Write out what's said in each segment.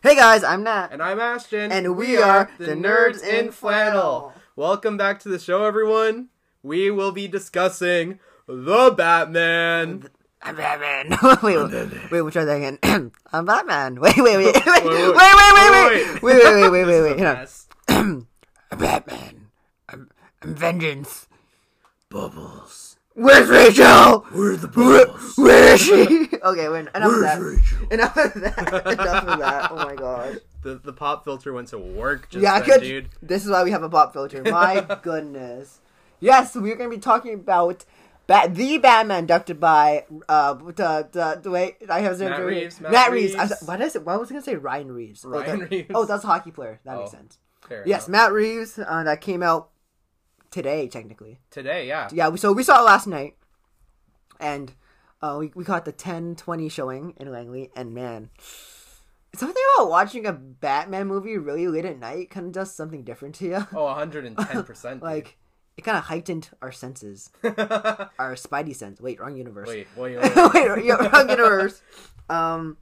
Hey guys, I'm Nat. And I'm Ashton. And we are the Nerds in Flannel. Welcome back to the show, everyone. We will be discussing The Batman. I'm Batman. wait, wait, we'll try that again. I'm Batman. Wait, wait, wait, wait, wait, wait, wait. wait, wait, wait, wait, wait, wait, wait, wait. Hang on. Yes. I'm Batman. I'm, I'm vengeance. Bubbles. Where's Rachel? Where are the Where, where is she? Okay, wait, enough of that. Rachel? Enough of that. Enough of that. Oh my gosh. The, the pop filter went to work just yeah, I then, could. dude. This is why we have a pop filter. My goodness. Yes, we're going to be talking about Bat- the Batman, directed by uh the the, the wait I have his name Matt right. Reeves, Matt Matt Reeves. I Reeves. was, why did I say? Why was I going to say Ryan Reeves? Oh, Ryan that- Reeves. Oh, that's a hockey player. That makes Oh. sense. Fair Yes, enough. Matt Reeves. Uh, that came out today, technically. Today, yeah. Yeah, we, so we saw it last night, and uh, we we caught the 10-20 showing in Langley, and man, something about watching a Batman movie really late at night kind of does something different to you. Oh, 110%. like it kind of heightened our senses, our Spidey sense. Wait, wrong universe. wait, wait, wait. Wait, yeah, wrong universe. Um,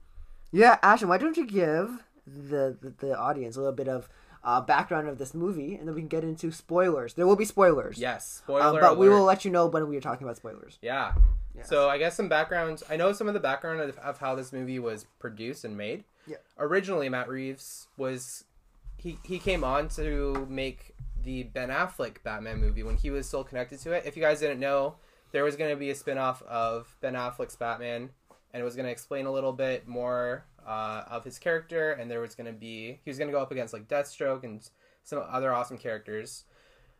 yeah, Ashton, why don't you give the the, the audience a little bit of uh, background of this movie, and then we can get into spoilers. There will be spoilers. yes, Um, spoiler but we will let you know when we are talking about spoilers. Yeah. So I guess some background. I know some of the background of, of how this movie was produced and made. Yeah. Originally, Matt Reeves was he he came on to make the Ben Affleck Batman movie when he was still connected to it. If you guys didn't know, there was going to be a spin-off of Ben Affleck's Batman and it was going to explain a little bit more uh, of his character and there was going to be he was going to go up against like Deathstroke and some other awesome characters.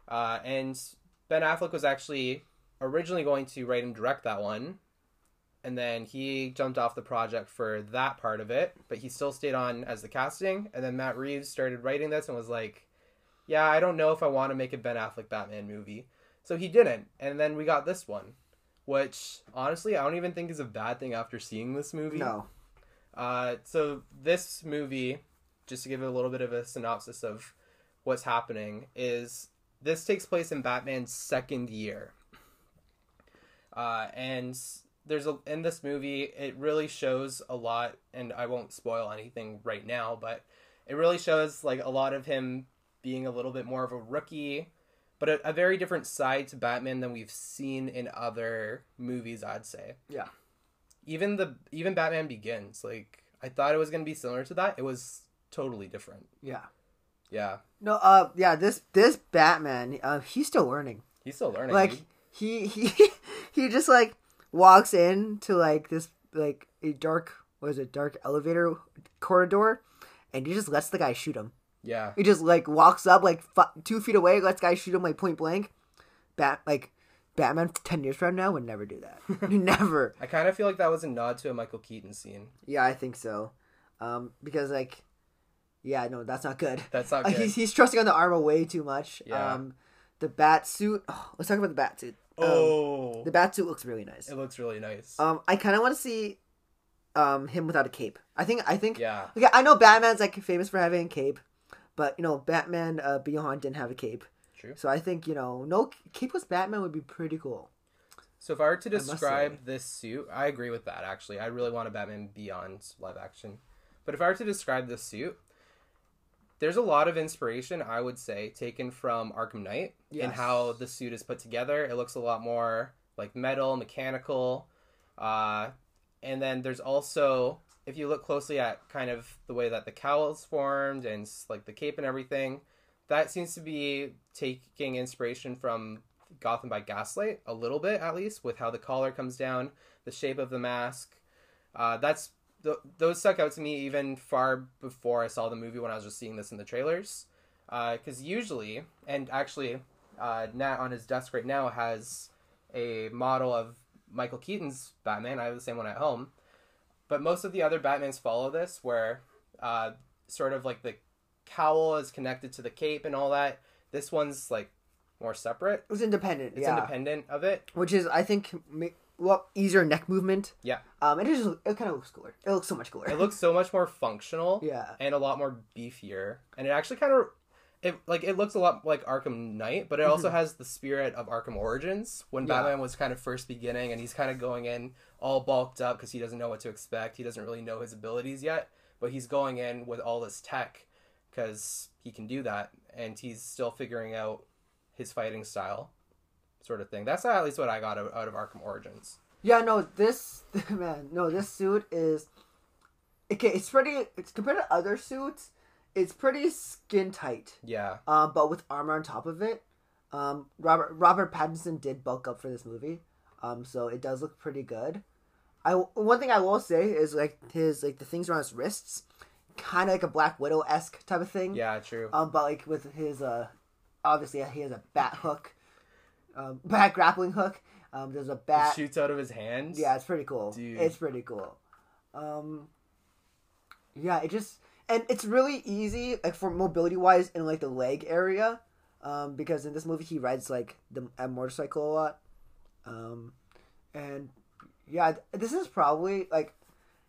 Uh, and Ben Affleck was actually originally going to write and direct that one and then he jumped off the project for that part of it but he still stayed on as the casting and then matt reeves started writing this and was like yeah i don't know if i want to make a ben affleck batman movie so he didn't and then we got this one which honestly i don't even think is a bad thing after seeing this movie No. Uh, so this movie, just to give a little bit of a synopsis of what's happening, is this takes place in Batman's second year. Uh, and there's a in this movie, it really shows a lot, and I won't spoil anything right now, but it really shows like a lot of him being a little bit more of a rookie, but a, a very different side to Batman than we've seen in other movies. I'd say Yeah. Even the even Batman Begins, like I thought it was gonna be similar to that. It was totally different. Yeah. Yeah, No. Uh. Yeah. This this Batman. Uh. He's still learning. he's still learning. Like he he he just like walks into like this like a dark what is it dark elevator corridor, and he just lets the guy shoot him. yeah, He just like walks up like f- two feet away, lets guy shoot him like point blank. Bat like Batman ten years from now would never do that. never. I kind of feel like that was a nod to a Michael Keaton scene. Yeah, I think so. Um, because like, yeah, no, that's not good. That's not Uh, good. he's he's trusting on the armor way too much. Yeah. Um, the bat suit. Oh, let's talk about the bat suit. Um, oh, the bat suit looks really nice. it looks really nice. Um, I kind of want to see, um, him without a cape. I think I think. yeah, Okay, I know Batman's like famous for having a cape, but you know Batman uh, Beyond didn't have a cape. True. So I think you know no capeless Batman would be pretty cool. So if I were to describe this suit, I agree with that. Actually, I really want a Batman Beyond live action. But if I were to describe this suit, there's a lot of inspiration I would say taken from Arkham Knight Yes. how the suit is put together. It looks a lot more like metal, mechanical, uh, and then there's also if you look closely at kind of the way that the cowl is formed and like the cape and everything, that seems to be taking inspiration from Gotham by Gaslight a little bit at least with how the collar comes down, the shape of the mask. Uh, that's th- those stuck out to me even far before I saw the movie when I was just seeing this in the trailers. Because usually, and actually, uh, Nat on his desk right now has a model of Michael Keaton's Batman. I have the same one at home. But most of the other Batmans follow this, where uh, sort of like the cowl is connected to the cape and all that. This one's like more separate. It was independent. It's yeah. independent of it. Which is I think well easier neck movement. Yeah. Um, it just it kind of looks cooler. It looks so much cooler. It looks so much more functional. Yeah. and a lot more beefier. And it actually kind of it like it looks a lot like Arkham Knight, but it also has the spirit of Arkham Origins when Mm-hmm. Yeah. Batman was kind of first beginning and he's kind of going in all bulked up because he doesn't know what to expect. He doesn't really know his abilities yet. but he's going in with all this tech because he can do that, and he's still figuring out his fighting style, sort of thing. That's at least what I got out of Arkham Origins. Yeah, no, this man, no, this suit is okay. It's pretty. It's compared to other suits. It's pretty skin tight, Yeah, um, but with armor on top of it. Um, Robert Robert Pattinson did bulk up for this movie, um, so it does look pretty good. I one thing I will say is like his like the things around his wrists, kind of like a Black Widow esque type of thing. yeah, true. Um, but like with his uh, obviously he has a bat hook, um, bat grappling hook. Um, there's a It bat. shoots out of his hands. Yeah, it's pretty cool. Dude. It's pretty cool. Um, yeah, it just and it's really easy like for mobility wise in like the leg area, um, because in this movie he rides like the a motorcycle a lot, um, and yeah, this is probably like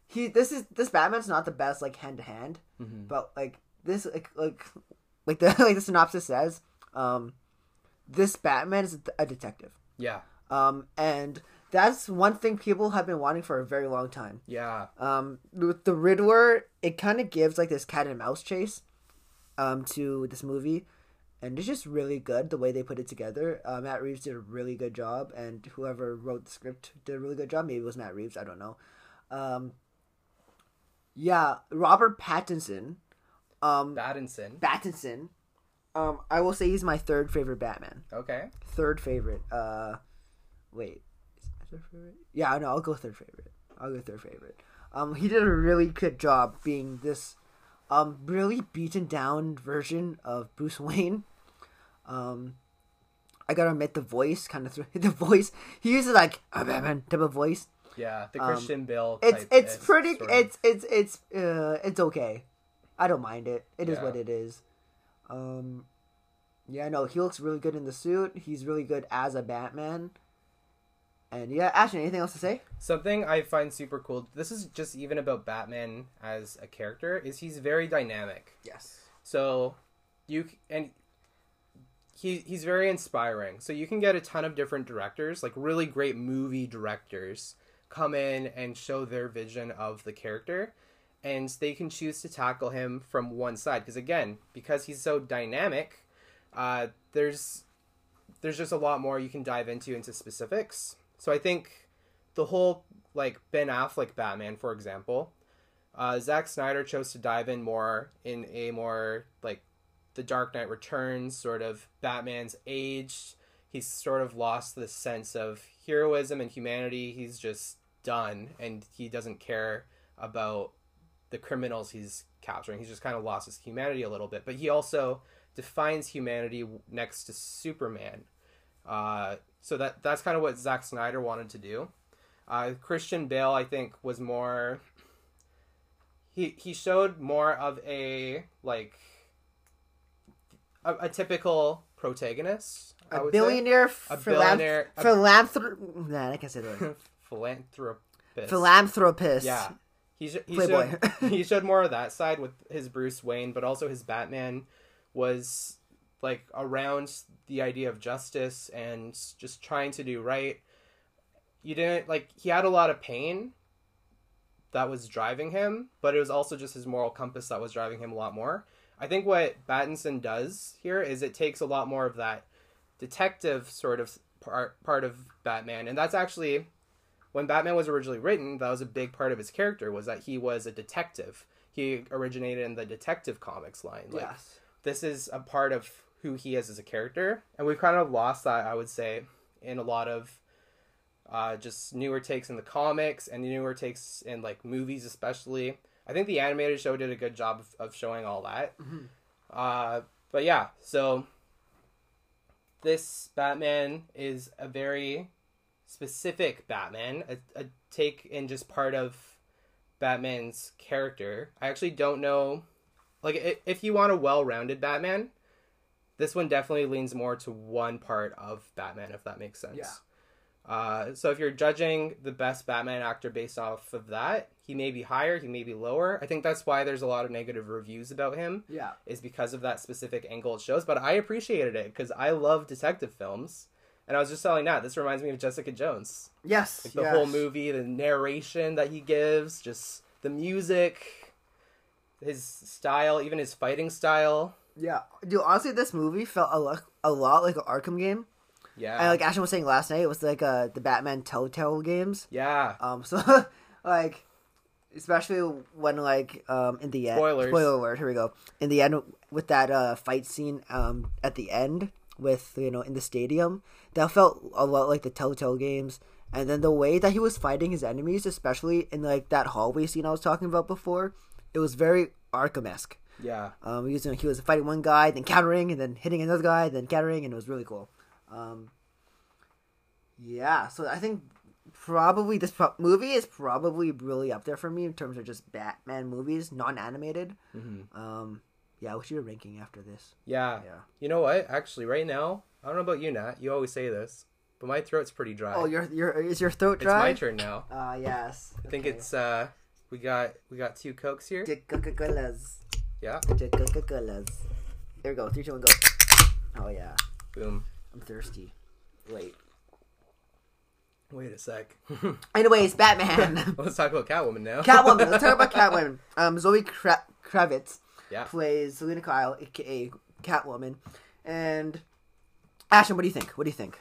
he this is this Batman's not the best like hand to hand, but like this like like like the like the synopsis says, um, this Batman is a detective. yeah, Um, and that's one thing people have been wanting for a very long time. yeah, Um, with the Riddler, it kind of gives like this cat and mouse chase, um, to this movie, and it's just really good the way they put it together. Uh, Matt Reeves did a really good job, and whoever wrote the script did a really good job. Maybe it was Matt Reeves, I don't know. Um, yeah, Robert Pattinson, um, Battinson. Pattinson, um, I will say he's my third favorite Batman Okay, third favorite. Uh, wait, is my third favorite? Yeah, no, I'll go third favorite. I'll go third favorite. Um, he did a really good job being this, um, really beaten down version of Bruce Wayne. Um, I gotta admit the voice kind of through the voice he uses like a Batman type of voice. Yeah, the Um, Christian Bale. It's type it's pretty it's it's it's uh it's okay. I don't mind it. It is Yeah. what it is. Um yeah, no, he looks really good in the suit. He's really good as a Batman. And yeah, Ashton, anything else to say? Something I find super cool. This is just even about Batman as a character. Is he's very dynamic. Yes. So you and he he's very inspiring. So you can get a ton of different directors, like really great movie directors, come in and show their vision of the character, and they can choose to tackle him from one side. Because again, because he's so dynamic, uh, there's there's just a lot more you can dive into into specifics. So I think the whole like Ben Affleck Batman, for example, uh, Zack Snyder chose to dive in more in a more like the Dark Knight Returns sort of Batman's aged. He's sort of lost the sense of heroism and humanity. He's just done, and he doesn't care about the criminals he's capturing. He's just kind of lost his humanity a little bit. But he also defines humanity next to Superman. Uh, so that that's kind of what Zack Snyder wanted to do. Uh, Christian Bale, I think, was more. He he showed more of a like a, a typical protagonist. A billionaire, A billionaire- a- philanthrop- Nah, I can't say that. philanthropist. Philanthropist. Yeah. He, sh- he, Playboy. showed, he showed more of that side with his Bruce Wayne, but also his Batman was like around the idea of justice and just trying to do right. You didn't like he had a lot of pain that was driving him, but it was also just his moral compass that was driving him a lot more. I think what Battinson does here is it takes a lot more of that detective sort of part part of Batman, and that's actually when Batman was originally written, that was a big part of his character was that he was a detective. He originated in the detective comics line. Like yes. this is a part of who he is as a character, and we've kind of lost that. I would say in a lot of uh, just newer takes in the comics and newer takes in like movies, especially. I think the animated show did a good job of, of showing all that. Uh, but yeah, so this Batman is a very specific Batman, a, a take in just part of Batman's character. I actually don't know, like if you want a well-rounded Batman, this one definitely leans more to one part of Batman, if that makes sense. Yeah. Uh, so if you're judging the best Batman actor based off of that, he may be higher, he may be lower. I think that's why there's a lot of negative reviews about him Yeah. is because of that specific angle it shows. But I appreciated it because I love detective films, and I was just telling that this reminds me of Jessica Jones. Yes. Like the yes. whole movie, the narration that he gives, just the music. his style, even his fighting style. Yeah, dude. Honestly, this movie felt a lot, a lot like an Arkham game. Yeah, And like Ashton was saying last night, it was like uh the Batman Telltale games. yeah, Um, so like, especially when like um in the end, Spoilers. spoiler alert. Here we go. In the end, with that uh fight scene um at the end with you know in the stadium, that felt a lot like the Telltale games. And then the way that he was fighting his enemies, especially in like that hallway scene I was talking about before, it was very Arkham esque. yeah. Um, he was, he was fighting one guy, then countering, and then hitting another guy, then countering, and it was really cool. Um, yeah, so I think probably this pro- movie is probably really up there for me in terms of just Batman movies, non-animated. hmm Um, yeah, what's your ranking after this? Yeah. Yeah. You know what? Actually, right now, I don't know about you, Nat. You always say this, but my throat's pretty dry. Oh, your your is your throat dry? it's my turn now. Ah, yes. I think it's uh, we got we got two cokes here. Coca-Colas. Yeah. Coca-Colas. There we go. Three, two, one, go. Oh yeah, Boom. I'm thirsty. Wait. Wait a sec. Anyways, Batman. Let's talk about Catwoman now. Catwoman. Let's talk about Catwoman. Um, Zoe Kra- Kravitz Yeah. plays Selina Kyle, aka Catwoman, and Ashton. What do you think? What do you think?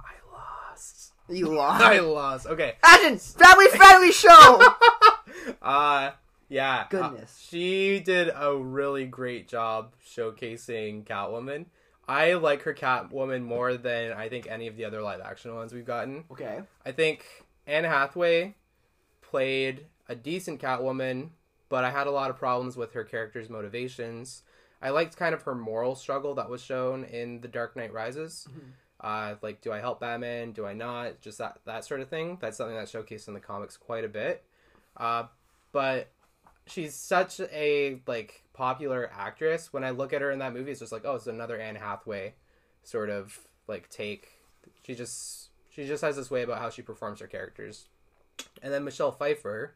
I lost. You lost. I lost. Okay. Ashton, family friendly show. Uh yeah. uh, Goodness. she did a really great job showcasing Catwoman. I like her Catwoman more than I think any of the other live action ones we've gotten. okay. I think Anne Hathaway played a decent Catwoman, but I had a lot of problems with her character's motivations. I liked kind of her moral struggle that was shown in The Dark Knight Rises. Uh, like, do I help Batman? Do I not? Just that that sort of thing. That's something that's showcased in the comics quite a bit. Uh, but she's such a like popular actress. When I look at her in that movie, it's just like, oh, it's another Anne Hathaway sort of like take. She just she just has this way about how she performs her characters. And then Michelle Pfeiffer,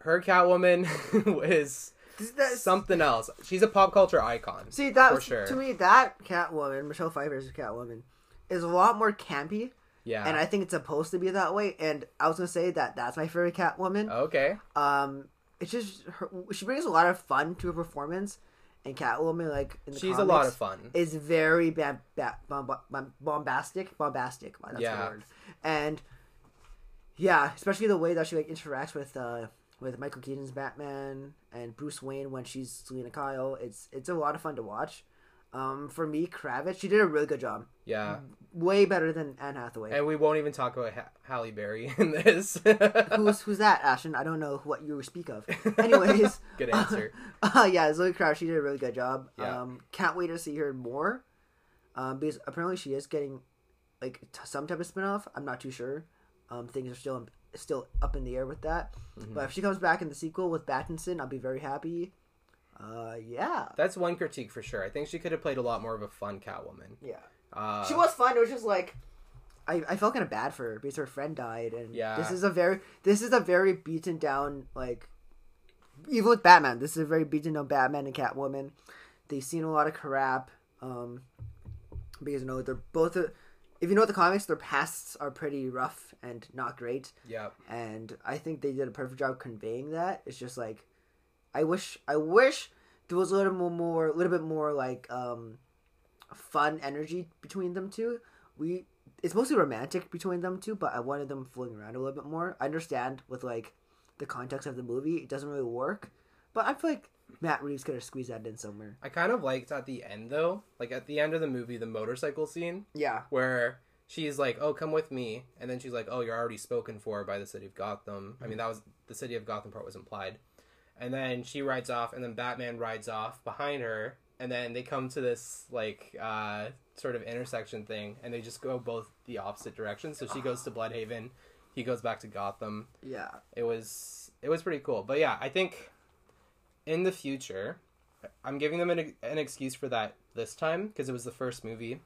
her Catwoman That- something else. She's a pop culture icon. See that For sure. to me that Catwoman, Michelle Pfeiffer's Catwoman, is a lot more campy, Yeah. and I think it's supposed to be that way. And I was gonna say that that's my favorite Catwoman. okay. Um, it's just her, she brings a lot of fun to her performance, and Catwoman like in the She's a lot of fun. is very ba- ba- bomb- bomb- bombastic, bombastic. That's Yeah. the word. And yeah, especially the way that she like interacts with uh with Michael Keaton's Batman and Bruce Wayne when she's Selina Kyle. It's it's a lot of fun to watch. Um, for me, Kravitz, she did a really good job. Yeah. Way better than Anne Hathaway. And we won't even talk about ha- Halle Berry in this. who's who's that, Ashton? I don't know what you speak of. Anyways, Good answer. Uh, yeah, Zoe Kravitz, she did a really good job. Yeah. Um, can't wait to see her more. Um, because apparently she is getting like t- some type of spinoff. I'm not too sure. Um, things are still still up in the air with that. Mm-hmm. But if she comes back in the sequel with Battinson, I'll be very happy. Uh, yeah, That's one critique for sure. I think she could have played a lot more of a fun Catwoman. yeah. Uh, she was fun. It was just like I, I felt kind of bad for her because her friend died, and Yeah. this is a very this is a very beaten down like even with Batman. This is a very beaten down Batman and Catwoman. They've seen a lot of crap um, because you know they're both. If you know the comics, their pasts are pretty rough and not great, Yeah. and I think they did a perfect job conveying that. It's just like I wish I wish there was a little more, more a little bit more like um fun energy between them two. We it's mostly romantic between them two, but I wanted them floating around a little bit more. I understand with like the context of the movie, it doesn't really work, but I feel like Matt Reeves could have squeezed that in somewhere. I kind of liked at the end though, like at the end of the movie, the motorcycle scene Yeah, where she's like, "Oh, come with me," and then she's like, "Oh, you're already spoken for by the city of Gotham." I mean, that was the city of Gotham part was implied, and then she rides off, and then Batman rides off behind her, and then they come to this like uh, sort of intersection thing, and they just go both the opposite directions. So she goes to Blüdhaven, he goes back to Gotham. yeah, It was it was pretty cool, but yeah, I think in the future, I'm giving them an, an excuse for that this time because it was the first movie.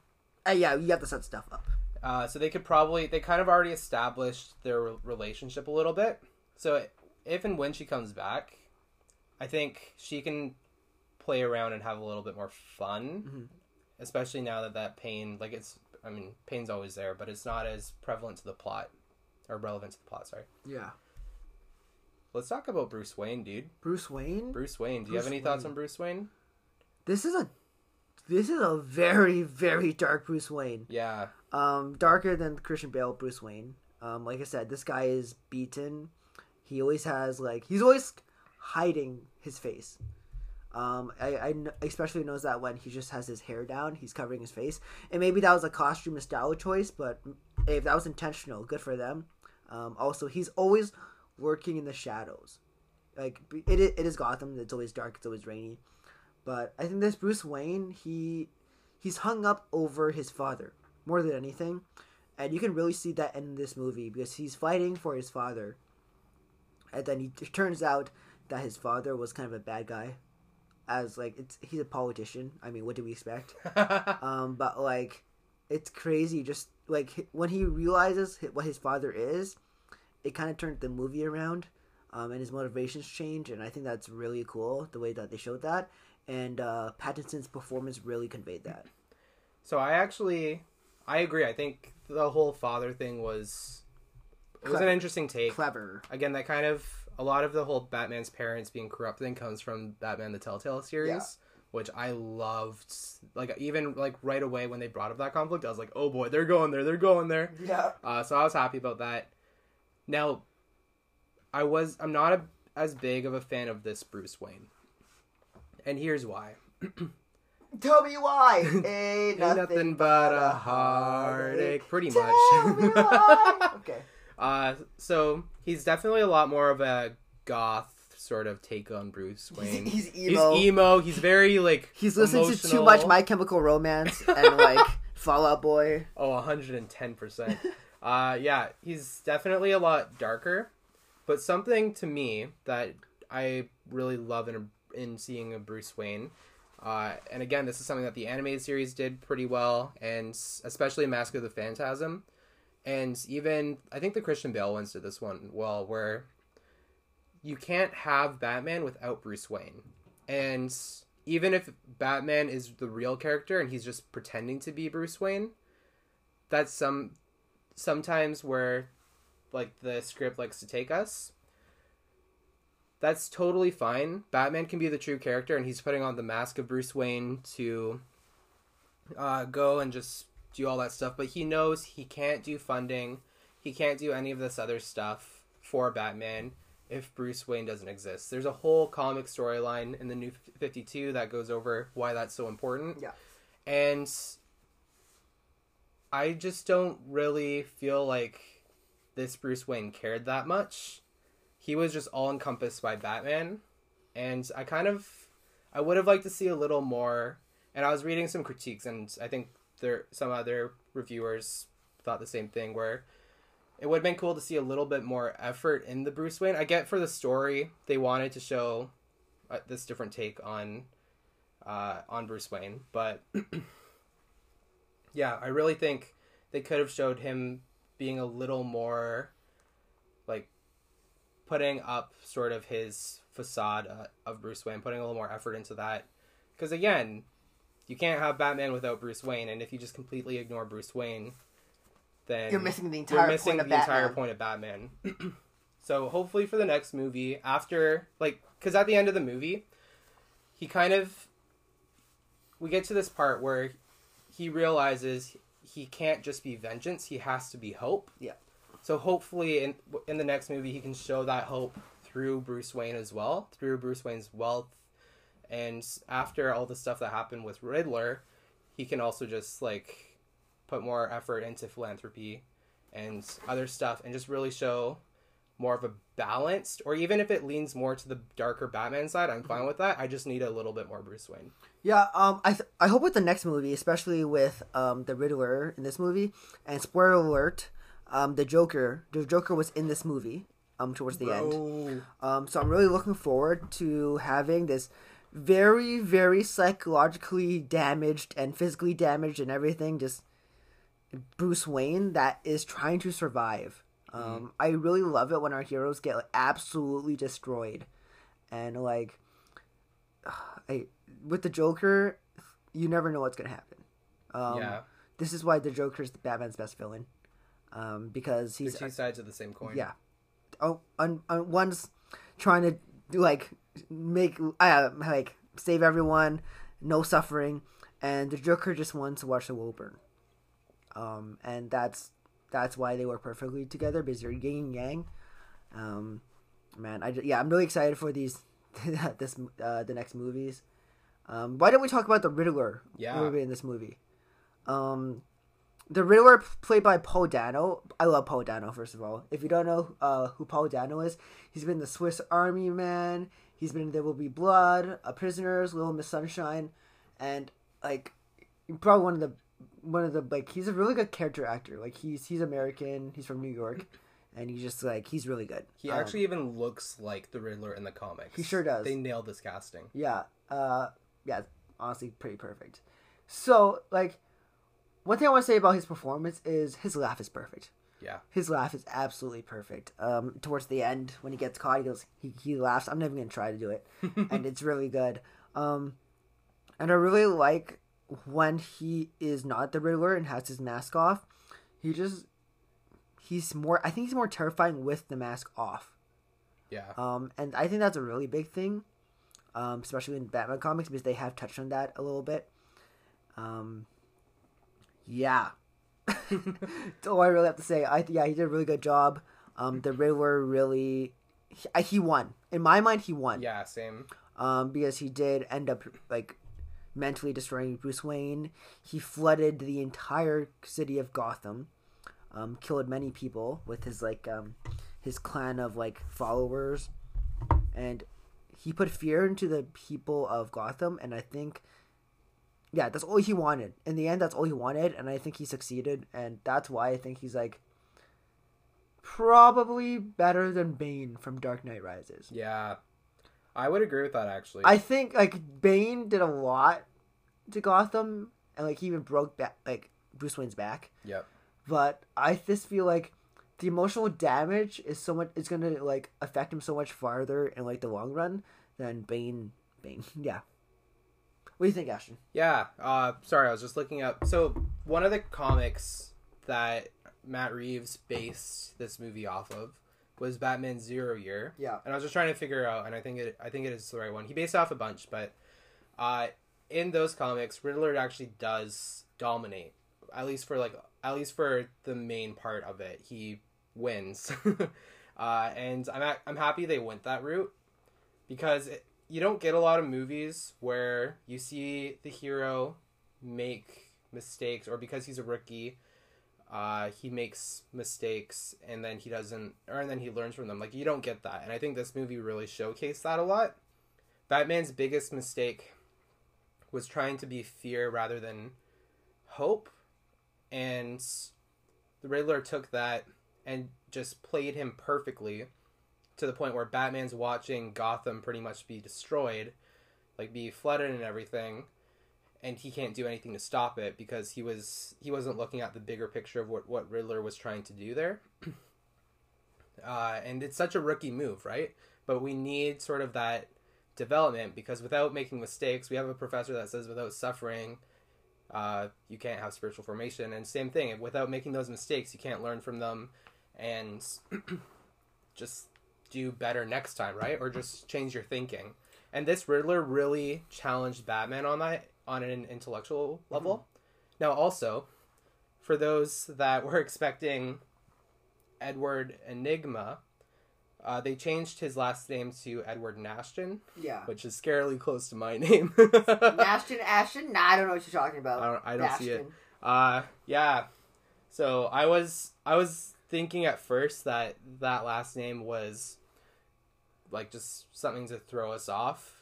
uh, yeah. You have to set stuff up. Uh, so they could probably they kind of already established their re- relationship a little bit. So if and when she comes back, I think she can play around and have a little bit more fun, Mhm. especially now that that pain like it's I mean pain's always there, but it's not as prevalent to the plot or relevant to the plot. Sorry. Yeah. Let's talk about Bruce Wayne, dude. Bruce Wayne. Bruce Wayne. Do you have any thoughts on Bruce Wayne? This is a this is a very very dark Bruce Wayne. Yeah. Um, darker than Christian Bale Bruce Wayne. Um, like I said, this guy is beaten. He always has like he's always hiding his face. Um, I, I especially knows that when he just has his hair down, he's covering his face, and maybe that was a costume and style choice, but if that was intentional, good for them. Um, also, he's always working in the shadows. Like it, it is Gotham. It's always dark. It's always rainy. But I think this Bruce Wayne, he he's hung up over his father more than anything, and you can really see that in this movie because he's fighting for his father, and then he, it turns out that his father was kind of a bad guy, as like it's he's a politician. I mean, what do we expect? Um, but like, it's crazy. Just like when he realizes what his father is, it kind of turned the movie around, um, and his motivations change. And I think that's really cool the way that they showed that. And uh, Pattinson's performance really conveyed that. so I actually, I agree. I think the whole father thing was, it was an interesting take. Clever. Again, that kind of a lot of the whole Batman's parents being corrupt thing comes from Batman the Telltale series. Yeah. Which I loved, like even like right away when they brought up that conflict, I was like, "Oh boy, they're going there, they're going there." Yeah. Uh, so I was happy about that. Now, I was I'm not a, as big of a fan of this Bruce Wayne, and here's why. Tell me why. Ain't Ain't nothing, nothing but a heartache, pretty Tell much. me why. okay. uh, so he's definitely a lot more of a goth sort of take on Bruce Wayne. He's, he's emo. He's emo. He's very like He's listening to too much My Chemical Romance and like Fall Out Boy. Oh, 110%. uh, yeah, he's definitely a lot darker. But something to me that I really love in, a, in seeing a Bruce Wayne, uh, and again, this is something that the animated series did pretty well, and especially Mask of the Phantasm. And even, I think the Christian Bale ones did this one well, where you can't have Batman without Bruce Wayne. And even if Batman is the real character and he's just pretending to be Bruce Wayne, that's some sometimes where like the script likes to take us. That's totally fine. Batman can be the true character and he's putting on the mask of Bruce Wayne to uh, go and just do all that stuff, but he knows he can't do funding. He can't do any of this other stuff for Batman if Bruce Wayne doesn't exist. There's a whole comic storyline in the new 52 that goes over why that's so important. Yeah. And I just don't really feel like this Bruce Wayne cared that much. He was just all encompassed by Batman. And I kind of I would have liked to see a little more and I was reading some critiques and I think there some other reviewers thought the same thing where it would have been cool to see a little bit more effort in the Bruce Wayne. I get for the story they wanted to show uh, this different take on uh, on Bruce Wayne, but yeah, I really think they could have showed him being a little more like putting up sort of his facade uh, of Bruce Wayne, putting a little more effort into that. Because again, you can't have Batman without Bruce Wayne, and if you just completely ignore Bruce Wayne, then You're missing the you're entire missing point of entire Batman. point of Batman. so hopefully for the next movie, after like, because at the end of the movie, he kind of we get to this part where he realizes he can't just be vengeance; he has to be hope. Yeah. So hopefully in in the next movie, he can show that hope through Bruce Wayne as well, through Bruce Wayne's wealth, and after all the stuff that happened with Riddler, he can also just like put more effort into philanthropy and other stuff and just really show more of a balanced or even if it leans more to the darker Batman side, I'm fine mm-hmm. with that. I just need a little bit more Bruce Wayne. Yeah, um, I th- I hope with the next movie, especially with um the Riddler in this movie, and spoiler alert, um the Joker, the Joker was in this movie, um towards the end. Um, so I'm really looking forward to having this very very psychologically damaged and physically damaged and everything just Bruce Wayne that is trying to survive. Um, I really love it when our heroes get like, absolutely destroyed, and like, I with the Joker, you never know what's gonna happen. Um, yeah. This is why the Joker is the Batman's best villain, um, because They're he's two sides of the same coin. yeah. oh, on, on one's trying to do, like make uh, like save everyone, no suffering, and the Joker just wants to watch the world burn. Um, and that's that's why they work perfectly together because they're yin and yang. Um, man, I yeah, I'm really excited for these this uh, the next movies. Um, why don't we talk about the Riddler Yeah. movie in this movie? Um, the Riddler played by Paul Dano. I love Paul Dano. First of all, if you don't know uh, who Paul Dano is, he's been the Swiss Army Man. He's been in There Will Be Blood, A Prisoners, Little Miss Sunshine, and like probably one of the one of the like he's a really good character actor. Like he's he's American. He's from New York, and he's just like he's really good. He Um, actually even looks like the Riddler in the comics. He sure does. They nailed this casting. Yeah. Uh yeah, honestly pretty perfect. So, like one thing I want to say about his performance is his laugh is perfect. Yeah. His laugh is absolutely perfect. Um towards the end when he gets caught, he goes he, he laughs. I'm never going to try to do it. and it's really good. Um and I really like when he is not the Riddler and has his mask off. He just he's more I think he's more terrifying with the mask off. Yeah. Um, and I think that's a really big thing, um, especially in Batman comics because they have touched on that a little bit. Um, yeah. That's all I really have to say. I yeah, he did a really good job. Um, the Riddler really, he, he won in my mind. He won. yeah. Same. Um, because he did end up like mentally destroying Bruce Wayne. He flooded the entire city of Gotham, um, killed many people with his like um, his clan of like followers, and he put fear into the people of Gotham. And I think, yeah, that's all he wanted. In the end, that's all he wanted, and I think he succeeded. And that's why I think he's like probably better than Bane from Dark Knight Rises. Yeah. I would agree with that actually. I think like Bane did a lot to Gotham, and like he even broke back like Bruce Wayne's back. Yep. But I just feel like the emotional damage is so much. It's gonna like affect him so much farther in like the long run than Bane. Bane, yeah. What do you think, Ashton? Yeah. Uh, sorry, I was just looking up. So one of the comics that Matt Reeves based this movie off of was Batman Zero Year. Yeah. And I was just trying to figure out, and I think it, I think it is the right one. He based off a bunch, but uh, in those comics, Riddler actually does dominate, at least for like, at least for the main part of it. He wins, uh, and I'm I'm happy they went that route because it, you don't get a lot of movies where you see the hero make mistakes, or because he's a rookie, uh, he makes mistakes and then he doesn't, or and then he learns from them. Like you don't get that, and I think this movie really showcased that a lot. Batman's biggest mistake was trying to be fear rather than hope, and the Riddler took that and just played him perfectly to the point where Batman's watching Gotham pretty much be destroyed, like be flooded and everything, and he can't do anything to stop it because he was he wasn't looking at the bigger picture of what what Riddler was trying to do there. Uh, and it's such a rookie move, right? But we need sort of that development because without making mistakes, we have a professor that says without suffering, uh, you can't have spiritual formation. And same thing, without making those mistakes, you can't learn from them and just do better next time, right? Or just change your thinking. And this Riddler really challenged Batman on that on an intellectual level. Now, also, for those that were expecting Edward Nygma, uh, they changed his last name to Edward Nashton, Yeah. which is scarily close to my name. Ashton, Ashton? Nah, I don't know what you're talking about. I don't, I don't see it. Uh, yeah. So I was I was thinking at first that that last name was like just something to throw us off,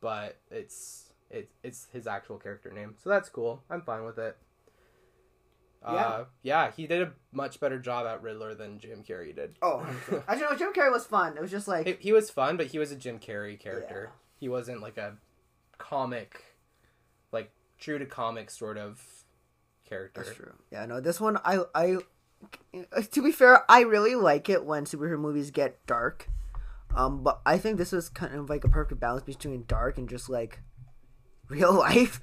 but it's it, it's his actual character name. So that's cool. I'm fine with it. Uh, yeah, he did a much better job at Riddler than Jim Carrey did. Oh, I don't know. Jim Carrey was fun. It was just like He, he was fun, but he was a Jim Carrey character. He wasn't like a comic, like true to comic sort of character. That's true. Yeah, no, this one I I to be fair, I really like it when superhero movies get dark. Um, but I think this was kind of like a perfect balance between dark and just like real life.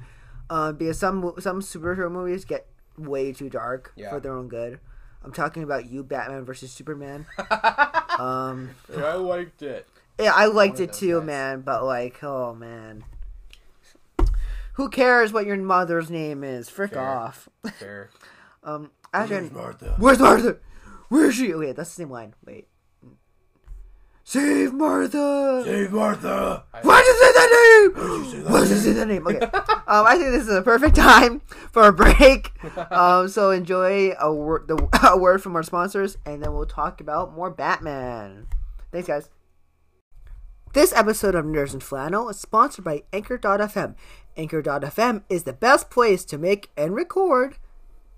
Uh, because some some superhero movies get way too dark Yeah. for their own good. I'm talking about you, Batman versus Superman. Um, yeah, I liked it. yeah, I liked it too, guys. man. But like, oh man, who cares what your mother's name is? Frick Fair. off. Fair. Um, actually, Martha? where's Martha? Where is she? Wait, that's the same line. Wait. Save Martha! Save Martha. Why did you say that name? Why did you say that name? Okay. um, I think this is a perfect time for a break. Um, so enjoy a word, the, a word from our sponsors, and then we'll talk about more Batman. Thanks, guys. This episode of Nerds and Flannel is sponsored by Anchor.fm. Anchor.fm is the best place to make and record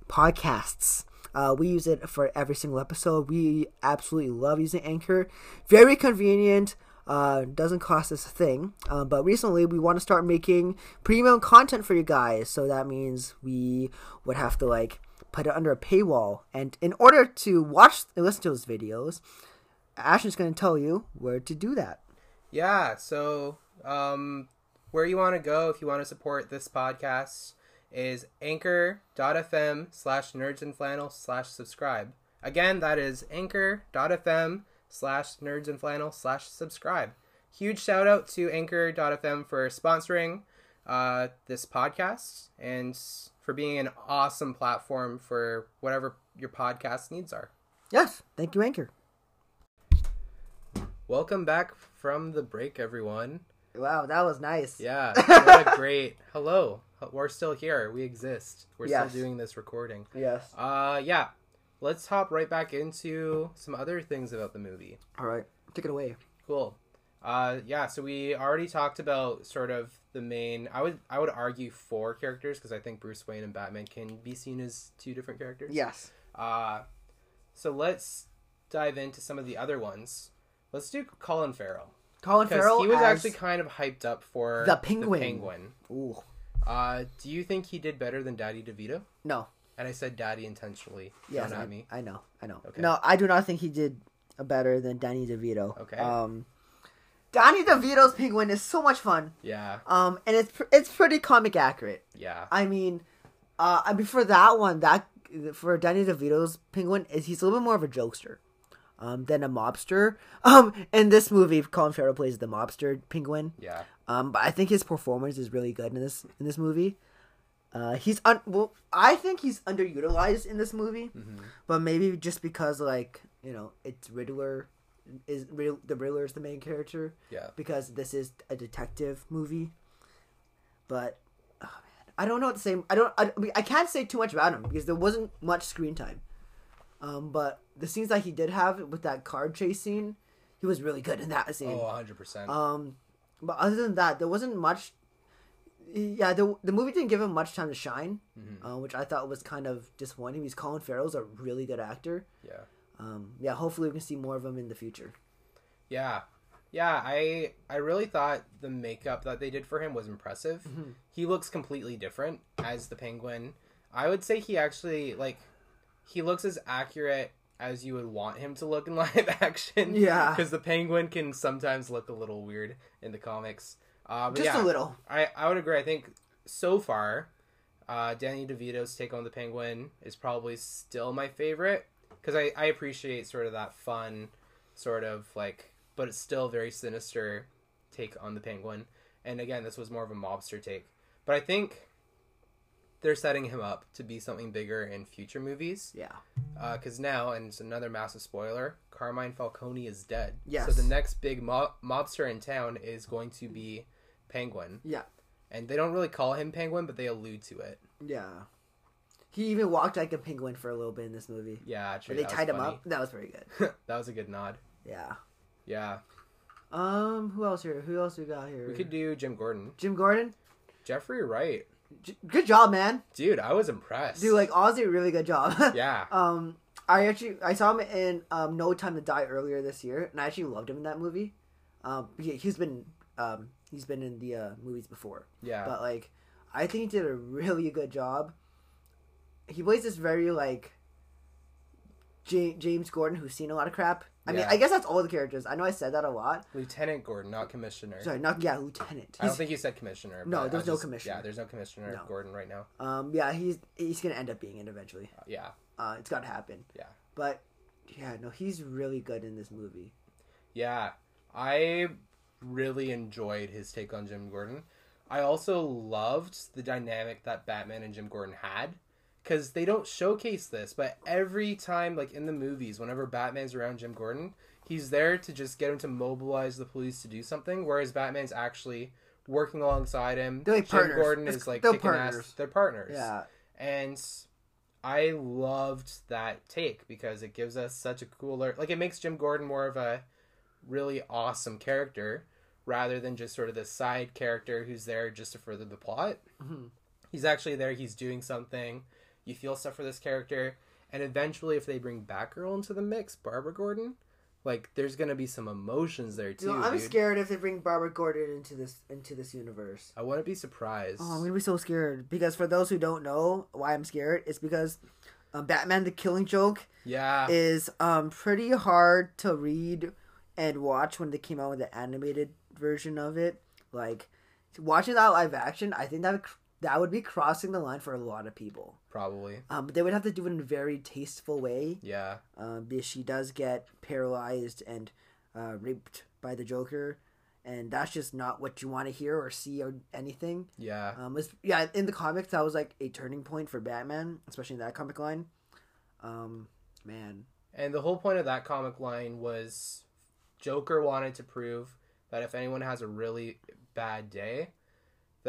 podcasts. Uh, we use it for every single episode. We absolutely love using Anchor. Very convenient. Uh, doesn't cost us a thing. Uh, but recently, we want to start making premium content for you guys. So that means we would have to like put it under a paywall. And in order to watch and listen to those videos, Ashton's going to tell you where to do that. Yeah, so um, where you want to go if you want to support this podcast is anchor.fm slash nerds and flannel slash subscribe. Again, that is anchor.fm slash nerds and flannel slash subscribe. Huge shout out to anchor.fm for sponsoring uh, this podcast and for being an awesome platform for whatever your podcast needs are. Yes, thank you, Anchor. Welcome back from the break, everyone. Wow, that was nice. Yeah, what a great hello. We're still here. We exist. We're Yes. still doing this recording. Yes. Uh, yeah. Let's hop right back into some other things about the movie. All right, take it away. Cool. Uh, yeah. So we already talked about sort of the main. I would I would argue four characters because I think Bruce Wayne and Batman can be seen as two different characters. Yes. Uh, so let's dive into some of the other ones. Let's do Colin Farrell Colin Farrell he was actually kind of hyped up for The Penguin. penguin. Ooh, Uh, do you think he did better than Daddy DeVito? no. And I said Daddy intentionally. Yes, Don't I, me. I know. I know. Okay. No, I do not think he did a better than Danny DeVito. Okay. Um, Danny DeVito's Penguin is so much fun. Yeah, Um, and it's pr- it's pretty comic accurate. yeah, I mean, uh, I mean for that one, that for Danny DeVito's Penguin is he's a little bit more of a jokester, um, than a mobster. Um, in this movie, Colin Farrell plays the mobster Penguin. yeah. Um, but I think his performance is really good in this in this movie. Uh, he's un- well, I think he's underutilized in this movie, Mm-hmm. but maybe just because like you know it's Riddler is Riddler, the Riddler is the main character Yeah. because this is a detective movie. But oh man, I don't know what to say. I don't. I, I, I can't say too much about him because there wasn't much screen time. Um, but the scenes that he did have with that card chase scene, he was really good in that scene. Oh, 100%. Um, but other than that, there wasn't much. Yeah, the the movie didn't give him much time to shine, Mhm. uh, which I thought was kind of disappointing. Because Colin Farrell's a really good actor. yeah. Um, yeah, hopefully we can see more of him in the future. Yeah. Yeah, I I really thought the makeup that they did for him was impressive. Mm-hmm. He looks completely different as the penguin. I would say he actually like he looks as accurate as you would want him to look in live action. Yeah. Because the penguin can sometimes look a little weird in the comics. Uh, Just yeah, a little. I, I would agree. I think so far, uh, Danny DeVito's take on the Penguin is probably still my favorite because I, I appreciate sort of that fun, sort of like, but it's still very sinister take on the Penguin. And again, this was more of a mobster take. But I think they're setting him up to be something bigger in future movies Yeah. because now, and it's another massive spoiler, Carmine Falcone is dead. Yes. So the next big mo- mobster in town is going to be Penguin. Yeah. And they don't really call him Penguin, but they allude to it. Yeah. He even walked like a penguin for a little bit in this movie. Yeah, true. But they tied him funny. up. That was very good. that was a good nod. Yeah. Yeah. Um. Who else here? Who else we got here? We could do Jim Gordon. Jim Gordon. Jeffrey Wright. J- good job, man. Dude, I was impressed. Dude, like honestly, really good job. Yeah. Um, I actually I saw him in um No Time to Die earlier this year, and I actually loved him in that movie. Um, he, he's been um he's been in the uh, movies before, Yeah. but like I think he did a really good job. He plays this very like J- James Gordon who's seen a lot of crap. I mean, Yeah. I guess that's all the characters. I know I said that a lot. Lieutenant Gordon, not Commissioner. Sorry, not yeah, Lieutenant. I don't He's- think you said Commissioner. No, but I there's no commissioner. Yeah, there's no Commissioner No. Gordon right now. um, yeah, he's he's gonna end up being it eventually. Uh, yeah. Uh, it's gotta happen. Yeah. But yeah, no, he's really good in this movie. Yeah, I really enjoyed his take on Jim Gordon. I also loved the dynamic that Batman and Jim Gordon had because they don't showcase this, but every time, like in the movies, whenever Batman's around Jim Gordon, he's there to just get him to mobilize the police to do something, whereas Batman's actually working alongside him. They're like Jim partners. Gordon It's- is like they're kicking partners. ass. They're partners. Yeah, And I loved that take because it gives us such a cooler like it makes Jim Gordon more of a really awesome character rather than just sort of this side character who's there just to further the plot. Mhm. He's actually there, he's doing something. You feel stuff for this character. And eventually if they bring Batgirl into the mix, Barbara Gordon, like there's gonna be some emotions there too. You know, I'm dude. scared if they bring Barbara Gordon into this into this universe. I wouldn't be surprised. Oh, I'm gonna be so scared because for those who don't know why I'm scared, it's because um, Batman: The Killing Joke yeah. is um pretty hard to read and watch when they came out with the animated version of it. Like watching that live action, I think that would, that would be crossing the line for a lot of people. probably. Um, but they would have to do it in a very tasteful way. Yeah. Um, because she does get paralyzed and uh, raped by the Joker, and that's just not what you want to hear or see or anything. Yeah. Um, it's, yeah, in the comics, that was like a turning point for Batman, especially in that comic line. Um, man, And the whole point of that comic line was Joker wanted to prove that if anyone has a really bad day,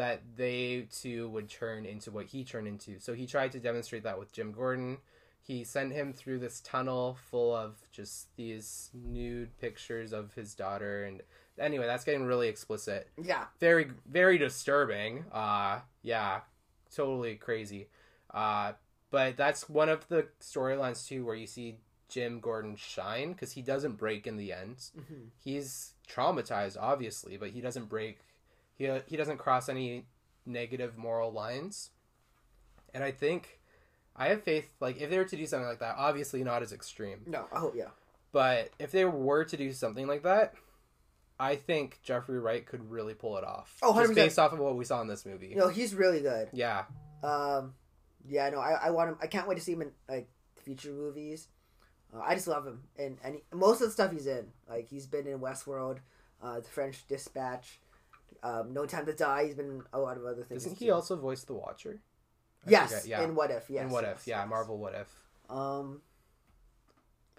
that they too would turn into what he turned into. So he tried to demonstrate that with Jim Gordon. He sent him through this tunnel full of just these nude pictures of his daughter and anyway, that's getting really explicit. yeah, Very very disturbing. Uh yeah, totally crazy. Uh but that's one of the storylines too where you see Jim Gordon shine because he doesn't break in the end. Mhm. He's traumatized, obviously, but he doesn't break. He he doesn't cross any negative moral lines. And I think I have faith. Like if they were to do something like that, obviously not as extreme, no, I hope yeah. but if they were to do something like that, I think Jeffrey Wright could really pull it off. Oh, just 100%. based off of what we saw in this movie. Know, he's really good. Yeah, Um, yeah, no, I, I want him. I can't wait to see him in like future movies. Uh, I just love him, and and he, most of the stuff he's in, like he's been in Westworld, uh, The French Dispatch, um, No Time to Die. He's been in a lot of other things. doesn't he too. also voice the Watcher? I Yes, forget, yeah. in What If? Yes. and what yes, if? Yeah, yes. Marvel. What if? Um.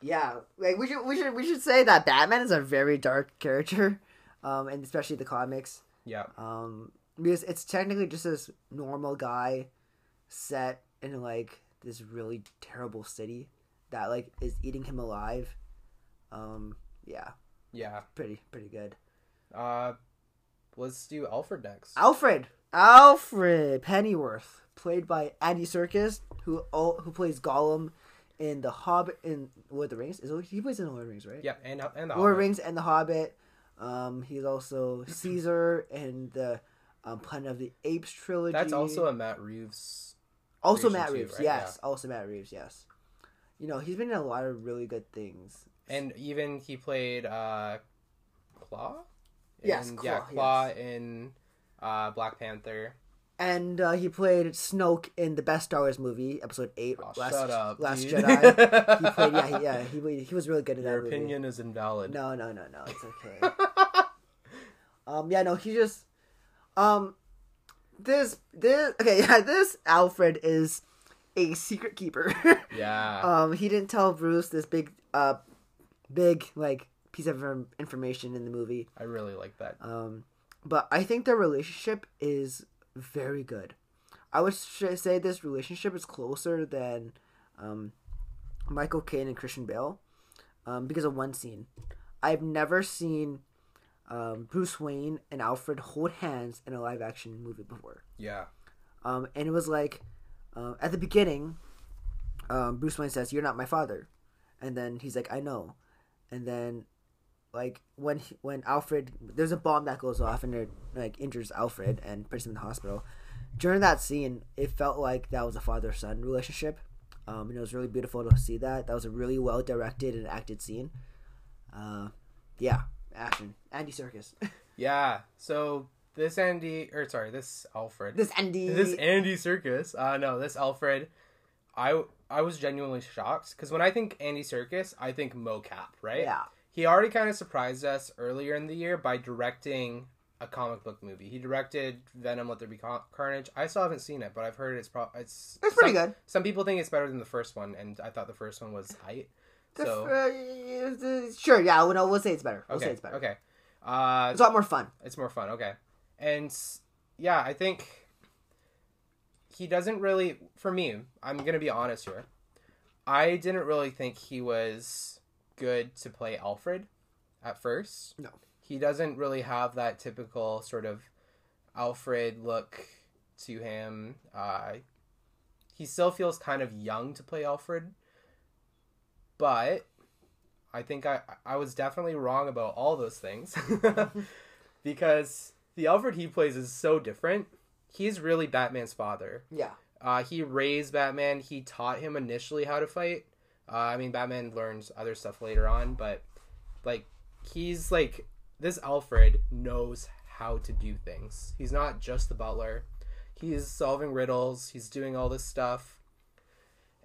Yeah, like we should we should we should say that Batman is a very dark character, um, and especially the comics. Yeah, Um, because it's technically just this normal guy set in like this really terrible city that like is eating him alive. Um, yeah, yeah. pretty pretty good. Uh, let's do Alfred next. Alfred, Alfred Pennyworth, played by Andy Serkis, who oh, who plays Gollum in the Hobbit in Lord of the Rings. Is it, he plays in the Lord of the Rings, right? Yeah, and and the Lord of the Rings and the Hobbit. Um, he's also Caesar in the um, Planet of the Apes trilogy. That's also a Matt Reeves. Also Matt too, Reeves, right? yes. Also Matt Reeves, yes. You know, he's been in a lot of really good things. And even he played uh, Klaue. Yes, In- yeah, Klaue, Klaue in uh, Black Panther. And uh, he played Snoke in the best Star Wars movie, Episode Eight, Oh, Last, shut up, Last. Jedi. he played, yeah, he, yeah, he, he was really good in Your that movie. opinion is invalid. No, no, no, no, it's okay. um, yeah, no, he just, um, this, this, okay, yeah, this Alfred is a secret keeper. Yeah. um, he didn't tell Bruce this big, uh, big like piece of information in the movie. I really like that. Um, but I think their relationship is very good. I would say this relationship is closer than um, Michael Caine and Christian Bale um, because of one scene. I've never seen um, Bruce Wayne and Alfred hold hands in a live action movie before. Yeah. Um, and it was like uh, at the beginning, um, Bruce Wayne says, "You're not my father," and then he's like, "I know," and then like when he, when Alfred, there's a bomb that goes off and it like injures Alfred and puts him in the hospital. During that scene, it felt like that was a father son relationship. Um, and it was really beautiful to see that. That was a really well directed and acted scene. Uh, yeah, action. Andy Serkis. Yeah. So this Andy, or sorry, this Alfred. this Andy. this Andy Serkis. Uh, no, this Alfred. I I was genuinely shocked because when I think Andy Serkis, I think mocap, right? Yeah. He already kind of surprised us earlier in the year by directing a comic book movie. He directed Venom: Let There Be Carnage. I still haven't seen it, but I've heard it's pro- it's It's pretty some, good. Some people think it's better than the first one, and I thought the first one was height. So uh, sure, yeah, we'll, we'll say it's better. We'll okay, say it's better. okay, uh, It's a lot more fun. it's more fun. Okay, and yeah, I think he doesn't really. For me, I'm gonna be honest here. I didn't really think he was good to play Alfred at first. No. he doesn't really have that typical sort of Alfred look to him. Uh, he still feels kind of young to play Alfred, but I think I I was definitely wrong about all those things because the Alfred he plays is so different. He's really Batman's father. Yeah. Uh, he raised Batman. He taught him initially how to fight. Uh, I mean, Batman learns other stuff later on, but like he's like this Alfred knows how to do things. He's not just the butler. He's solving riddles. He's doing all this stuff.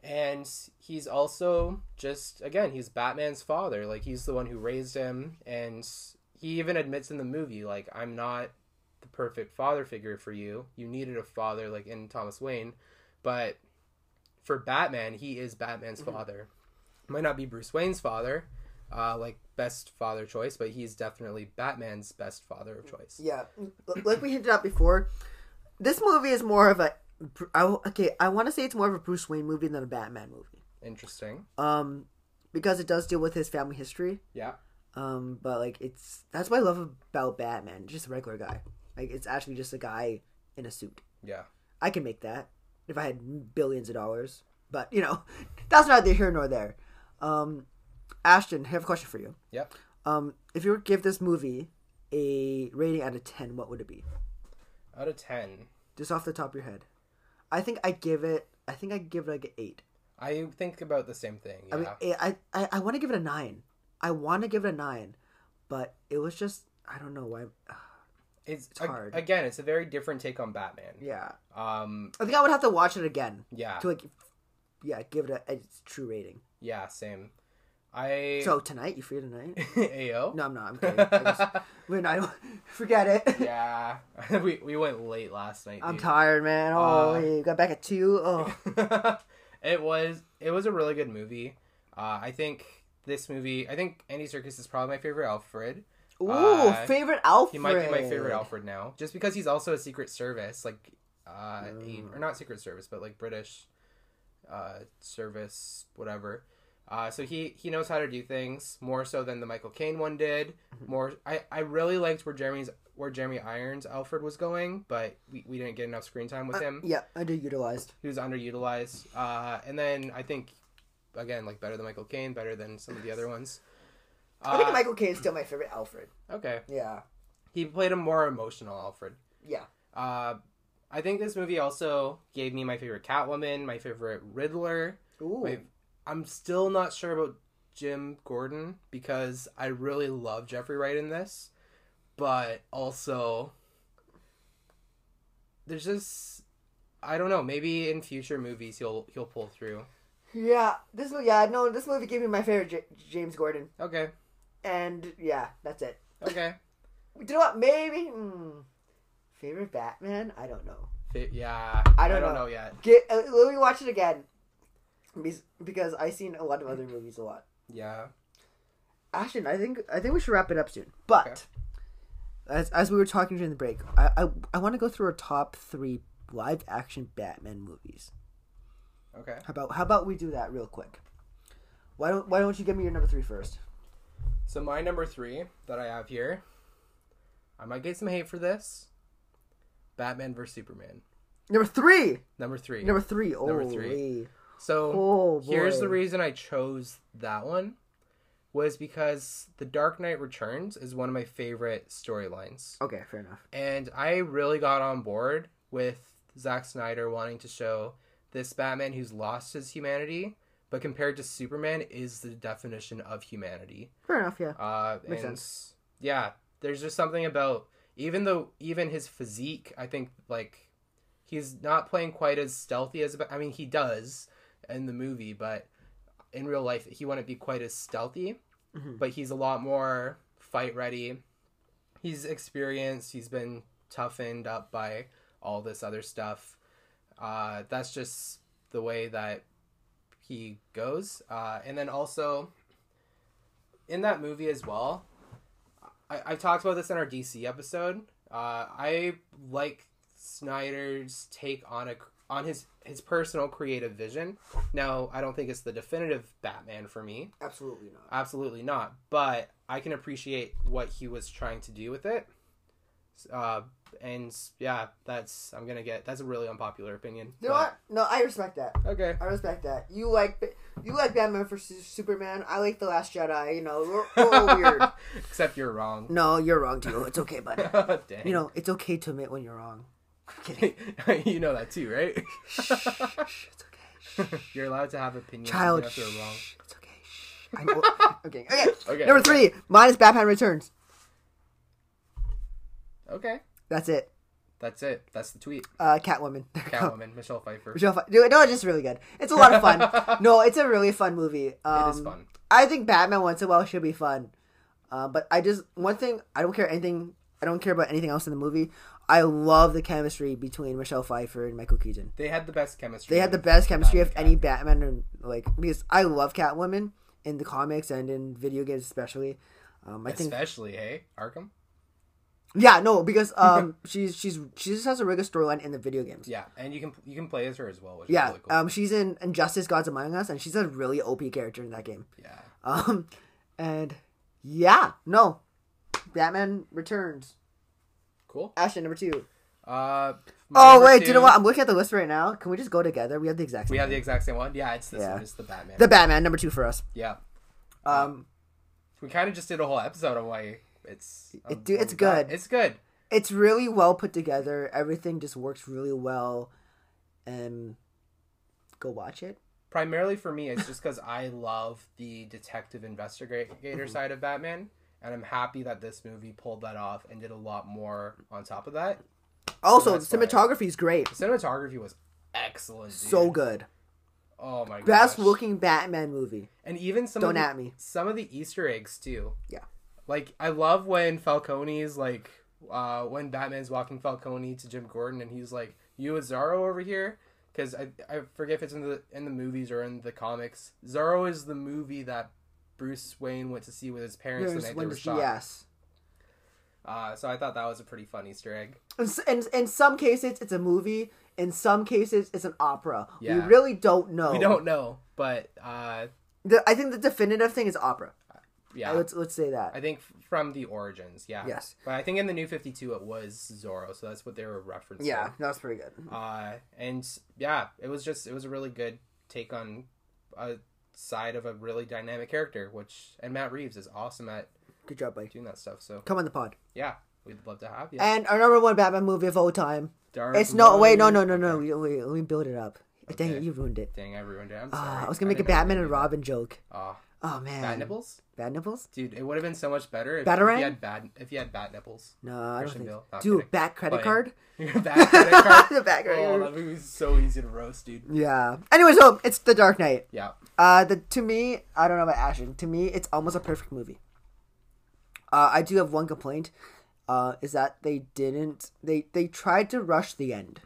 And he's also just again, he's Batman's father. Like he's the one who raised him and he even admits in the movie like I'm not the perfect father figure for you. You needed a father like in Thomas Wayne, but for Batman, he is Batman's father. Might not be Bruce Wayne's father, uh, like best father choice, but he's definitely Batman's best father of choice. Yeah, like we hinted at before, this movie is more of a. I, okay, I want to say it's more of a Bruce Wayne movie than a Batman movie. Interesting. Um, because it does deal with his family history. Yeah. Um, but like it's that's what I love about Batman. Just a regular guy. Like it's actually just a guy in a suit. Yeah. I can make that if I had billions of dollars. But you know, that's neither here nor there. Um, Ashton, I have a question for you. Yep. Um, if you were to give this movie a rating out of ten, what would it be? Out of ten, Just off the top of your head. I think I give it. I think I give it like an eight. I think about the same thing. Yeah. I mean, I I, I want to give it a nine. I want to give it a nine, but it was just I don't know why. It's, hard. again, it's a very different take on Batman. Yeah, Um. I think I would have to watch it again Yeah. to like, yeah, give it a, its true rating. Yeah. Same. I. So tonight, you free tonight? Ao. No, I'm not. I'm kidding. I just, we're not. Forget it. yeah. we we went late last night. I'm dude. tired, man. Oh, Uh, we got back at two. Oh, it was it was a really good movie. Uh, I think this movie. I think Andy Serkis is probably my favorite Alfred. Ooh, Uh, favorite Alfred. He might be my favorite Alfred now, just because he's also a Secret Service, like uh, Mm. or not Secret Service, but like British uh, service, whatever. Uh, so he he knows how to do things more so than the Michael Caine one did. Mm-hmm. More, I, I really liked where Jeremy's where Jeremy Irons Alfred was going, but we, we didn't get enough screen time with Uh, him. yeah, underutilized. He was underutilized. Uh, and then I think again like better than Michael Caine, better than some of the other ones. I think Uh, Michael Caine is still my favorite Alfred. okay, Yeah, he played a more emotional Alfred. yeah. Uh, I think this movie also gave me my favorite Catwoman, my favorite Riddler. Ooh, My, I'm still not sure about Jim Gordon because I really love Jeffrey Wright in this, but also there's just I don't know. Maybe in future movies he'll he'll pull through. yeah. This yeah no. This movie gave me my favorite J- James Gordon, Okay, and yeah, that's it. okay, You know what? Maybe hmm, favorite Batman. I don't know. Yeah. I don't know. know yet. Get uh, let me watch it again, because I seen a lot of other movies a lot. Yeah. Ashton, I think I think we should wrap it up soon. But Okay. as as we were talking during the break, I I, I want to go through our top three live action Batman movies. Okay. How about how about we do that real quick? Why don't Why don't you give me your number three first? So my number three that I have here, I might get some hate for this. Batman vs Superman. Number three. Number three. Number three. Oh, Number three. so Oh here's the reason I chose that one was because The Dark Knight Returns is one of my favorite storylines. Okay, fair enough. And I really got on board with Zack Snyder wanting to show this Batman who's lost his humanity, but compared to Superman is the definition of humanity. Fair enough. Yeah. Uh, Makes and sense. yeah, there's just something about even though even his physique, I think like he's not playing quite as stealthy as I mean he does, in the movie, but in real life he wouldn't be quite as stealthy. Mhm. But he's a lot more fight ready. He's experienced. He's been toughened up by all this other stuff. Uh, that's just the way that he goes. Uh, and then also in that movie as well, I, I talked about this in our DC episode. Uh, I like Snyder's take on a on his his personal creative vision. Now, I don't think it's the definitive Batman for me. Absolutely not. Absolutely not. But I can appreciate what he was trying to do with it. Uh, and yeah, that's I'm gonna get that's a really unpopular opinion. You know what? No, I respect that. Okay. I respect that. You like you like Batman versus Superman. I like the Last Jedi. You know, we're, we're all weird. Except you're wrong. No, you're wrong too. It's okay, buddy. Oh, dang. You know, it's okay to admit when you're wrong. I'm kidding. you know that too, right? Shh, it's okay. You're allowed to have opinions Child, if they're wrong. shh, it's okay. Shh. I know. okay. Okay. Okay. Number three, minus Batman Returns. Okay. That's it. That's it. That's the tweet. Uh, Catwoman. There we go. Catwoman, Michelle Pfeiffer. Michelle Pfeiffer. No, it's just really good. It's a lot of fun. no, it's a really fun movie. Um, it is fun. I think Batman once in a while should be fun. Uh, but I just one thing I don't care anything. I don't care about anything else in the movie. I love the chemistry between Michelle Pfeiffer and Michael Keaton. They had the best chemistry. They had the best chemistry of any Batman, and like because I love Catwoman in the comics and in video games especially. Um, I think Especially, hey, Arkham. Yeah, no, because um, she's she's she just has a regular storyline in the video games. Yeah, and you can you can play as her as well, which Yeah, is really cool. um, she's in Injustice: Gods Among Us, and she's a really OP character in that game. yeah. Um, and yeah, no, Batman Returns. Cool. Ashton number two. Uh, Oh wait, do you know what? I'm looking at the list right now. Can we just go together? We have the exact. same We have the exact same one. Yeah, it's this Yeah. one. It's the Batman. the Batman number two for us. yeah. Um, We kind of just did a whole episode on why it's. It- um, dude, it's good. It's good. it's really well put together. Everything just works really well, and go watch it. Primarily for me, it's just because I love the detective investigator Mm-hmm. side of Batman, and I'm happy that this movie pulled that off and did a lot more on top of that. Also, the cinematography is great. The cinematography was excellent. dude. So good. Oh my god. Best looking Batman movie. And even some Don't of the, at me. some of the Easter eggs too. Yeah. Like I love when Falcone's like uh when Batman's walking Falcone to Jim Gordon and he's like, "You with Zorro over here?" Because I I forget if it's in the in the movies or in the comics. Zorro is the movie that Bruce Wayne went to see with his parents the night they were shot. yes. Uh, so I thought that was a pretty funny Easter egg. In, in, in some cases, it's a movie. In some cases, it's an opera. Yeah. We really don't know. We don't know, but uh, The, I think the definitive thing is opera. Yeah. Let's let's say that. I think from the origins, yeah. Yes. But I think in the new 52 it was Zorro, so that's what they were referencing. yeah, that's pretty good. Uh, and yeah, it was just it was a really good take on a side of a really dynamic character, which and Matt Reeves is awesome at Good job, Blake. doing that stuff. So Come on the pod. yeah, we'd love to have you. And our number one Batman movie of all time. Dark It's no wait no no no no. Okay. We, we, build it up. Dang it, you ruined it. Dang, I ruined it. I'm sorry. I was gonna make a know you Batman and Robin joke. Oh, Oh man. bat nipples, Bad nipples? dude. It would have been so much better if, if Batarang? you had bad if you had bat nipples. No, I don't think. Not Dude, kidding. bat credit yeah. card. bat credit card. the bat credit Oh, that movie was so easy to roast, dude. Yeah. Anyway, so it's The Dark Knight. Yeah. Uh, the to me, I don't know about Ashton. To me, it's almost a perfect movie. Uh, I do have one complaint. Uh, is that they didn't they they tried to rush the end.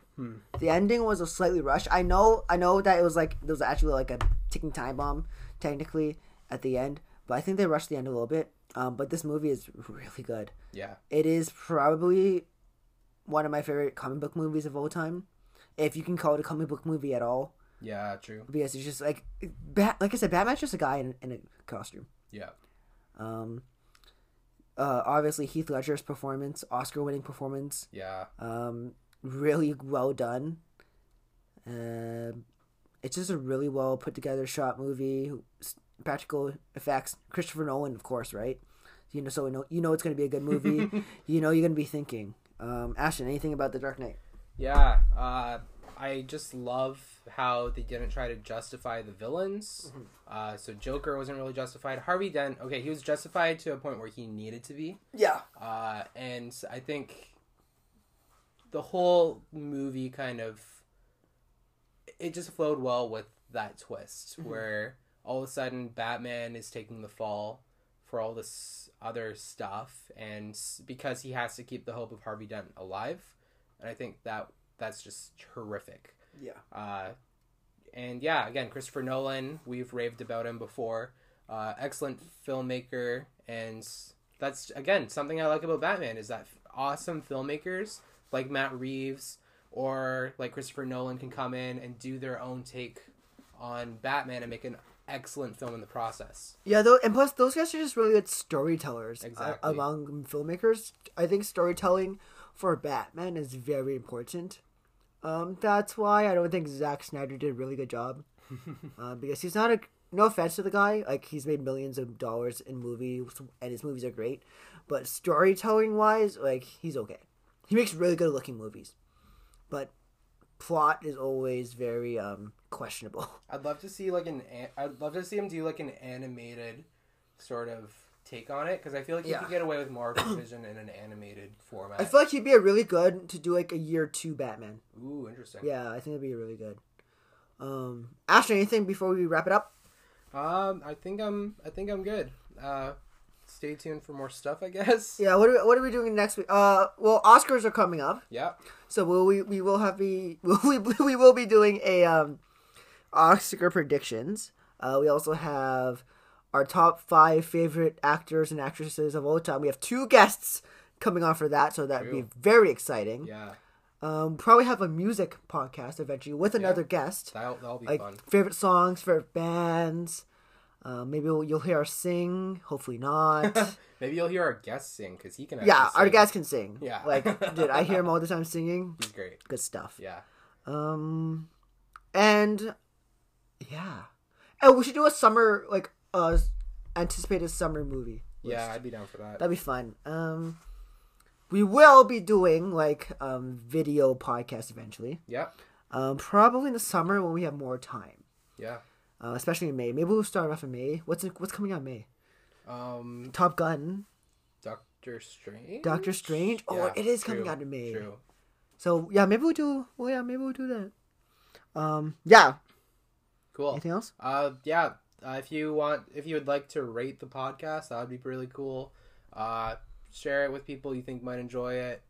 The ending was a slightly rushed. I know I know that it was like there was actually like a ticking time bomb technically at the end, but I think they rushed the end a little bit. Um, but this movie is really good. Yeah. It is probably one of my favorite comic book movies of all time, if you can call it a comic book movie at all Yeah. True. because it's just like Bat, like I said, Batman's just a guy in, in a costume. Yeah. Um, uh, obviously Heath Ledger's performance, Oscar-winning performance, Yeah. um, really well done. Um, it's just a really well put together shot movie. S- Practical effects, Christopher Nolan, of course, right? You know, so we know you know it's going to be a good movie. you know, you're going to be thinking. Um, Ashton, anything about The Dark Knight? Yeah, uh, I just love how they didn't try to justify the villains. Uh, so Joker wasn't really justified. Harvey Dent, okay, he was justified to a point where he needed to be. Yeah, Uh, and I think the whole movie kind of it just flowed well with that twist where all of a sudden Batman is taking the fall for all this other stuff, and because he has to keep the hope of Harvey Dent alive, and I think that that's just terrific. Yeah. Uh, and yeah, again, Christopher Nolan, we've raved about him before. Uh, excellent filmmaker, and that's again something I like about Batman is that awesome filmmakers like Matt Reeves or like Christopher Nolan can come in and do their own take on Batman and make an excellent film in the process. Yeah, though, and plus those guys are just really good storytellers. uh, Exactly. among filmmakers, I think storytelling for Batman is very important. Um, that's why I don't think Zack Snyder did a really good job. uh, because he's not a no offense to the guy, like he's made millions of dollars in movies and his movies are great, but storytelling wise, like he's okay. He makes really good looking movies, but plot is always very um questionable. I'd love to see like an an- I'd love to see him do like an animated sort of take on it because I feel like he Yeah. could get away with more vision in an animated format. I feel like he'd be a really good to do like a year two Batman. Ooh, interesting. Yeah, I think it'd be really good. Um, Ashley, anything before we wrap it up? Um, I think I'm. I think I'm good. Uh, stay tuned for more stuff. I guess. Yeah, what are we, what are we doing next week? Uh, well, Oscars are coming up, Yeah. so will we we will have be we we will be doing a um Oscar predictions. Uh, we also have our top five favorite actors and actresses of all time. We have two guests coming on for that, so that'd be very exciting. Yeah. Um, probably have a music podcast eventually with another guest. That'll that'll be like fun. favorite songs, favorite bands. Uh, maybe we'll, you'll hear us sing. Hopefully not. Maybe you'll hear our guest sing because he can. yeah, actually our sing. guys can sing. Yeah. like dude, I hear him all the time singing. He's great. Good stuff. Yeah. Um, and yeah, and we should do a summer like uh anticipated summer movie. Yeah. I'd be down for that. that'd be fun. Um, we will be doing like um video podcast eventually. Yeah. Um, probably in the summer when we have more time. Yeah. Uh, especially in May. Maybe we'll start off in May. What's what's coming out in May? Um, Top Gun, Doctor Strange. Doctor Strange. Oh, Yeah, it is coming true, out in May. True. So yeah, maybe we'll do. Well, yeah, maybe we'll do that. Um, yeah. Cool. Anything else? Uh, yeah. Uh, if you want, if you would like to rate the podcast, that would be really cool. Uh, share it with people you think might enjoy it.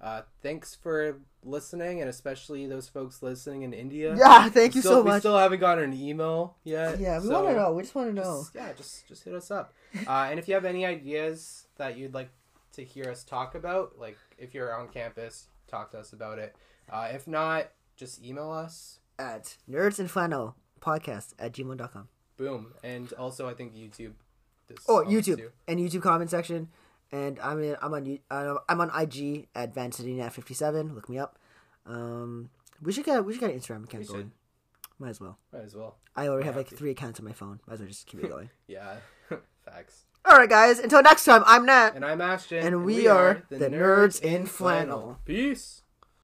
Uh, thanks for listening, and especially those folks listening in India. Yeah, thank We you still, so much. We still haven't gotten an email yet. yeah, we so want to know. We just want to know. Just, yeah, just just hit us up. Uh, and if you have any ideas that you'd like to hear us talk about, like if you're on campus, talk to us about it. Uh, if not, just email us. At nerds and flannel podcast at gmail.com. Boom. And also, I think YouTube. Oh, YouTube too. and YouTube comment section. And I'm in, I'm on uh, I'm on IG at VanCityNat57. Look me up. Um, we should get we should get an Instagram account We should. Might as well. Might as well. I already have have like to. three accounts on my phone. Might as well just keep it going. Yeah. Facts. All right, guys. Until next time, I'm Nat. And I'm Ashton. And we are the Nerds in Flannel. Peace.